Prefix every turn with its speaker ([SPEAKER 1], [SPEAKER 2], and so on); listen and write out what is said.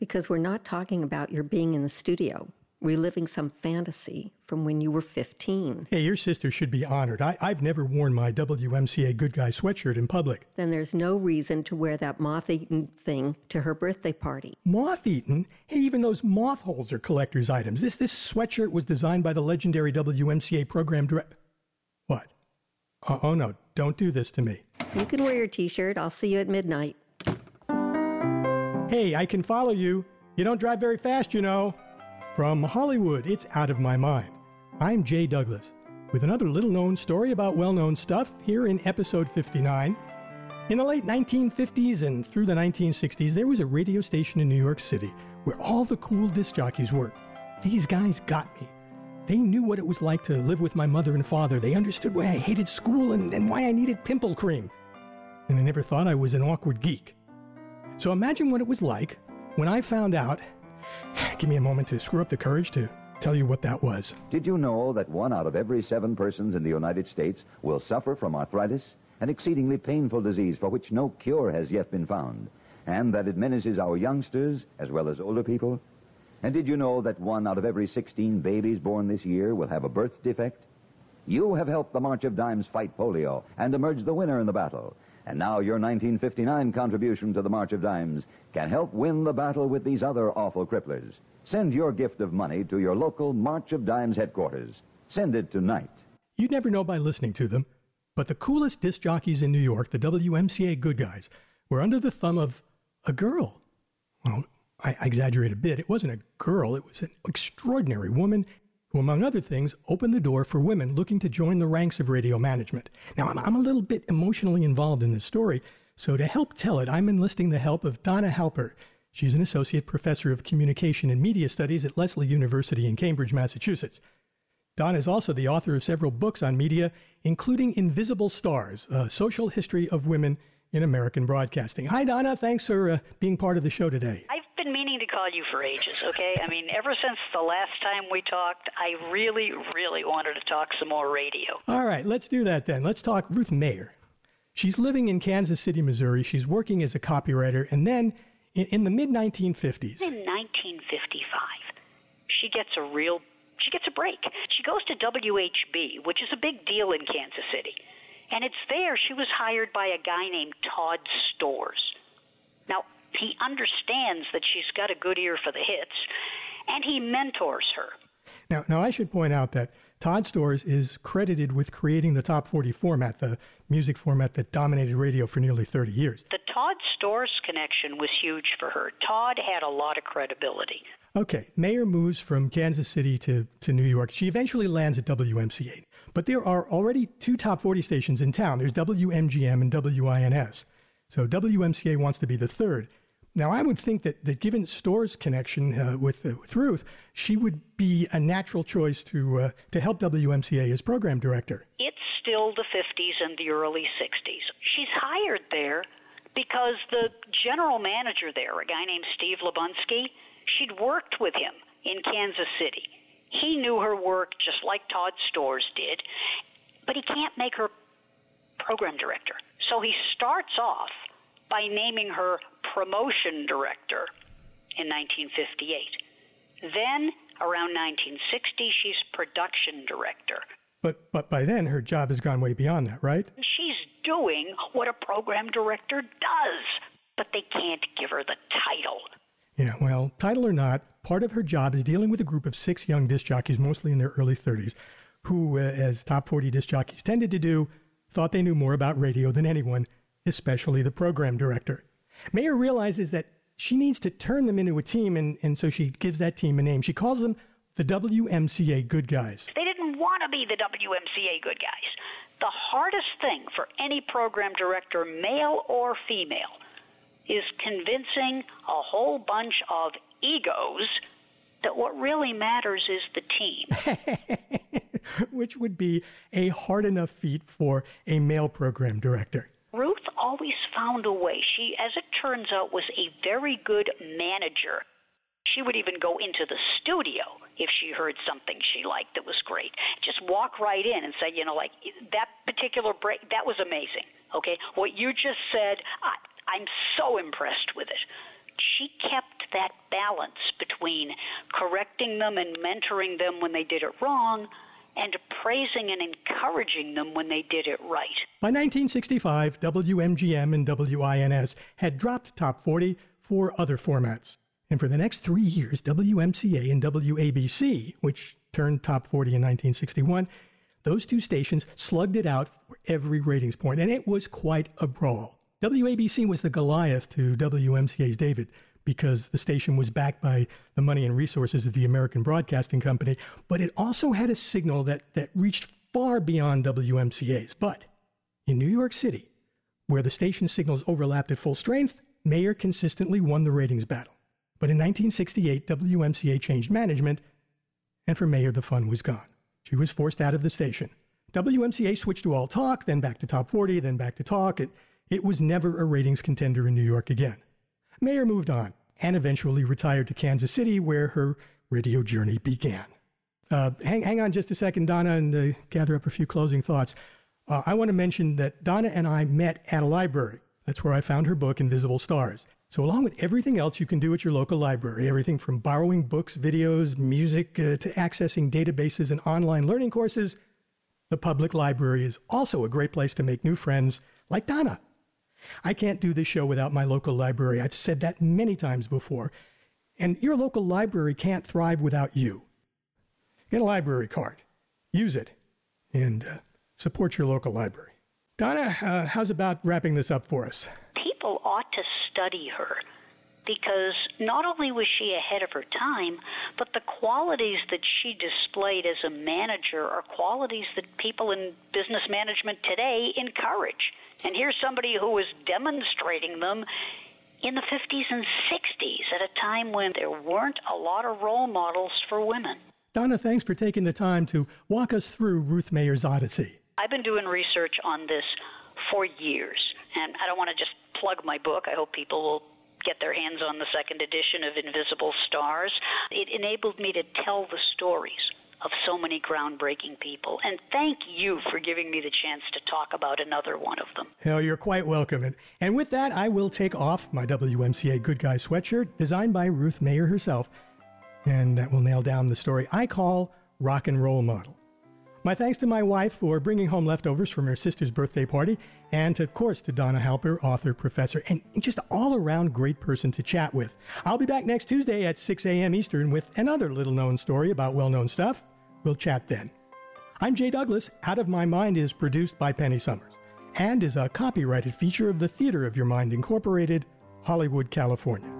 [SPEAKER 1] Because we're not talking about your being in the studio, reliving some fantasy from when you were 15.
[SPEAKER 2] Hey, your sister should be honored. I, I've never worn my WMCA good guy sweatshirt in public.
[SPEAKER 1] Then there's no reason to wear that moth eaten thing to her birthday party.
[SPEAKER 2] Moth eaten? Hey, even those moth holes are collector's items. This, this sweatshirt was designed by the legendary WMCA program director. What? Uh, oh no, don't do this to me.
[SPEAKER 1] You can wear your t shirt. I'll see you at midnight.
[SPEAKER 2] Hey, I can follow you. You don't drive very fast, you know. From Hollywood, it's Out of My Mind. I'm Jay Douglas with another little known story about well known stuff here in episode 59. In the late 1950s and through the 1960s, there was a radio station in New York City where all the cool disc jockeys worked. These guys got me. They knew what it was like to live with my mother and father. They understood why I hated school and, and why I needed pimple cream. And I never thought I was an awkward geek. So imagine what it was like when I found out. Give me a moment to screw up the courage to tell you what that was.
[SPEAKER 3] Did you know that one out of every seven persons in the United States will suffer from arthritis, an exceedingly painful disease for which no cure has yet been found, and that it menaces our youngsters as well as older people? And did you know that one out of every 16 babies born this year will have a birth defect? You have helped the March of Dimes fight polio and emerge the winner in the battle. And now your 1959 contribution to the March of Dimes can help win the battle with these other awful cripplers. Send your gift of money to your local March of Dimes headquarters. Send it tonight.
[SPEAKER 2] You'd never know by listening to them, but the coolest disc jockeys in New York, the WMCA good guys, were under the thumb of a girl. Well, I, I exaggerate a bit. It wasn't a girl, it was an extraordinary woman who, among other things, opened the door for women looking to join the ranks of radio management. Now, I'm, I'm a little bit emotionally involved in this story, so to help tell it, I'm enlisting the help of Donna Halper. She's an associate professor of communication and media studies at Lesley University in Cambridge, Massachusetts. Donna is also the author of several books on media, including Invisible Stars, a social history of women in American broadcasting. Hi, Donna. Thanks for uh, being part of the show today.
[SPEAKER 4] You for ages, okay? I mean, ever since the last time we talked, I really, really wanted to talk some more radio.
[SPEAKER 2] All right, let's do that then. Let's talk Ruth Meyer. She's living in Kansas City, Missouri. She's working as a copywriter. And then in, in the mid 1950s,
[SPEAKER 4] In 1955, she gets a real she gets a break. She goes to WHB, which is a big deal in Kansas City. And it's there she was hired by a guy named Todd Storz. Now, he understands that she's got a good ear for the hits, and he mentors her.
[SPEAKER 2] Now, now I should point out that Todd Storz is credited with creating the top 40 format, the music format that dominated radio for nearly 30 years.
[SPEAKER 4] The Todd Storz connection was huge for her. Todd had a lot of credibility.
[SPEAKER 2] Okay, Meyer moves from Kansas City to, to New York. She eventually lands at WMCA. But there are already two top 40 stations in town. There's WMGM and WINS. So WMCA wants to be the third. Now, I would think that, that given Storz's connection uh, with, uh, with Ruth, she would be a natural choice to, uh, to help WMCA as program director.
[SPEAKER 4] It's still the 50s and the early 60s. She's hired there because the general manager there, a guy named Steve Labunski, she'd worked with him in Kansas City. He knew her work just like Todd Storz did, but he can't make her program director. So he starts off by naming her promotion director in 1958. Then, around 1960, she's production director.
[SPEAKER 2] But, but by then, her job has gone way beyond that, right?
[SPEAKER 4] She's doing what a program director does, but they can't give her the title.
[SPEAKER 2] Yeah, well, title or not, part of her job is dealing with a group of six young disc jockeys, mostly in their early 30s, who, uh, as top 40 disc jockeys tended to do, thought they knew more about radio than anyone, especially the program director. Meyer realizes that she needs to turn them into a team, and, and so she gives that team a name. She calls them the WMCA Good Guys.
[SPEAKER 4] They didn't want to be the WMCA good guys. The hardest thing for any program director, male or female, is convincing a whole bunch of egos that what really matters is the team.
[SPEAKER 2] Which would be a hard enough feat for a male program director.
[SPEAKER 4] Ruth always found a way. She, as it turns out, was a very good manager. She would even go into the studio if she heard something she liked that was great. Just walk right in and say, you know, like that particular break, that was amazing. Okay, what you just said, I, I'm so impressed with it. she kept that balance between correcting them and mentoring them when they did it wrong and praising and encouraging them when they did it right.
[SPEAKER 2] By 1965, WMGM and WINS had dropped Top 40 for other formats. And for the next three years, WMCA and WABC, which turned Top 40 in 1961, those two stations slugged it out for every ratings point, and it was quite a brawl. WABC was the Goliath to WMCA's David because the station was backed by the money and resources of the American Broadcasting Company, but it also had a signal that, that reached far beyond WMCA's. But in New York City, where the station signals overlapped at full strength, Meyer consistently won the ratings battle. But in 1968, WMCA changed management, and for Meyer, the fun was gone. She was forced out of the station. WMCA switched to all talk, then back to top 40, then back to talk. It, it was never a ratings contender in New York again. Meyer moved on and eventually retired to Kansas City, where her radio journey began. Uh, hang, hang on just a second, Donna, and uh, gather up a few closing thoughts. Uh, I want to mention that Donna and I met at a library. That's where I found her book, Invisible Stars. So, along with everything else you can do at your local library, everything from borrowing books, videos, music, uh, to accessing databases and online learning courses, the public library is also a great place to make new friends like Donna. I can't do this show without my local library. I've said that many times before. And your local library can't thrive without you. Get a library card, use it, and uh, support your local library. Donna, uh, how's about wrapping this up for us?
[SPEAKER 4] People ought to study her because not only was she ahead of her time, but the qualities that she displayed as a manager are qualities that people in business management today encourage. And here's somebody who was demonstrating them in the 50s and 60s at a time when there weren't a lot of role models for women.
[SPEAKER 2] Donna, thanks for taking the time to walk us through Ruth Meyer's Odyssey.
[SPEAKER 4] I've been doing research on this for years, and I don't want to just plug my book. I hope people will get their hands on the second edition of Invisible Stars. It enabled me to tell the stories of so many groundbreaking people. And thank you for giving me the chance to talk about another one of them.
[SPEAKER 2] Hell, you're quite welcome. And, and with that, I will take off my WMCA Good Guy sweatshirt, designed by Ruth Meyer herself, and that will nail down the story I call Rock and Roll Model. My thanks to my wife for bringing home leftovers from her sister's birthday party, and to, of course to Donna Halper, author, professor, and just all around great person to chat with. I'll be back next Tuesday at 6 a.m. Eastern with another little known story about well known stuff. We'll chat then. I'm Jay Douglas. Out of My Mind is produced by Penny Summers and is a copyrighted feature of the Theater of Your Mind Incorporated, Hollywood, California.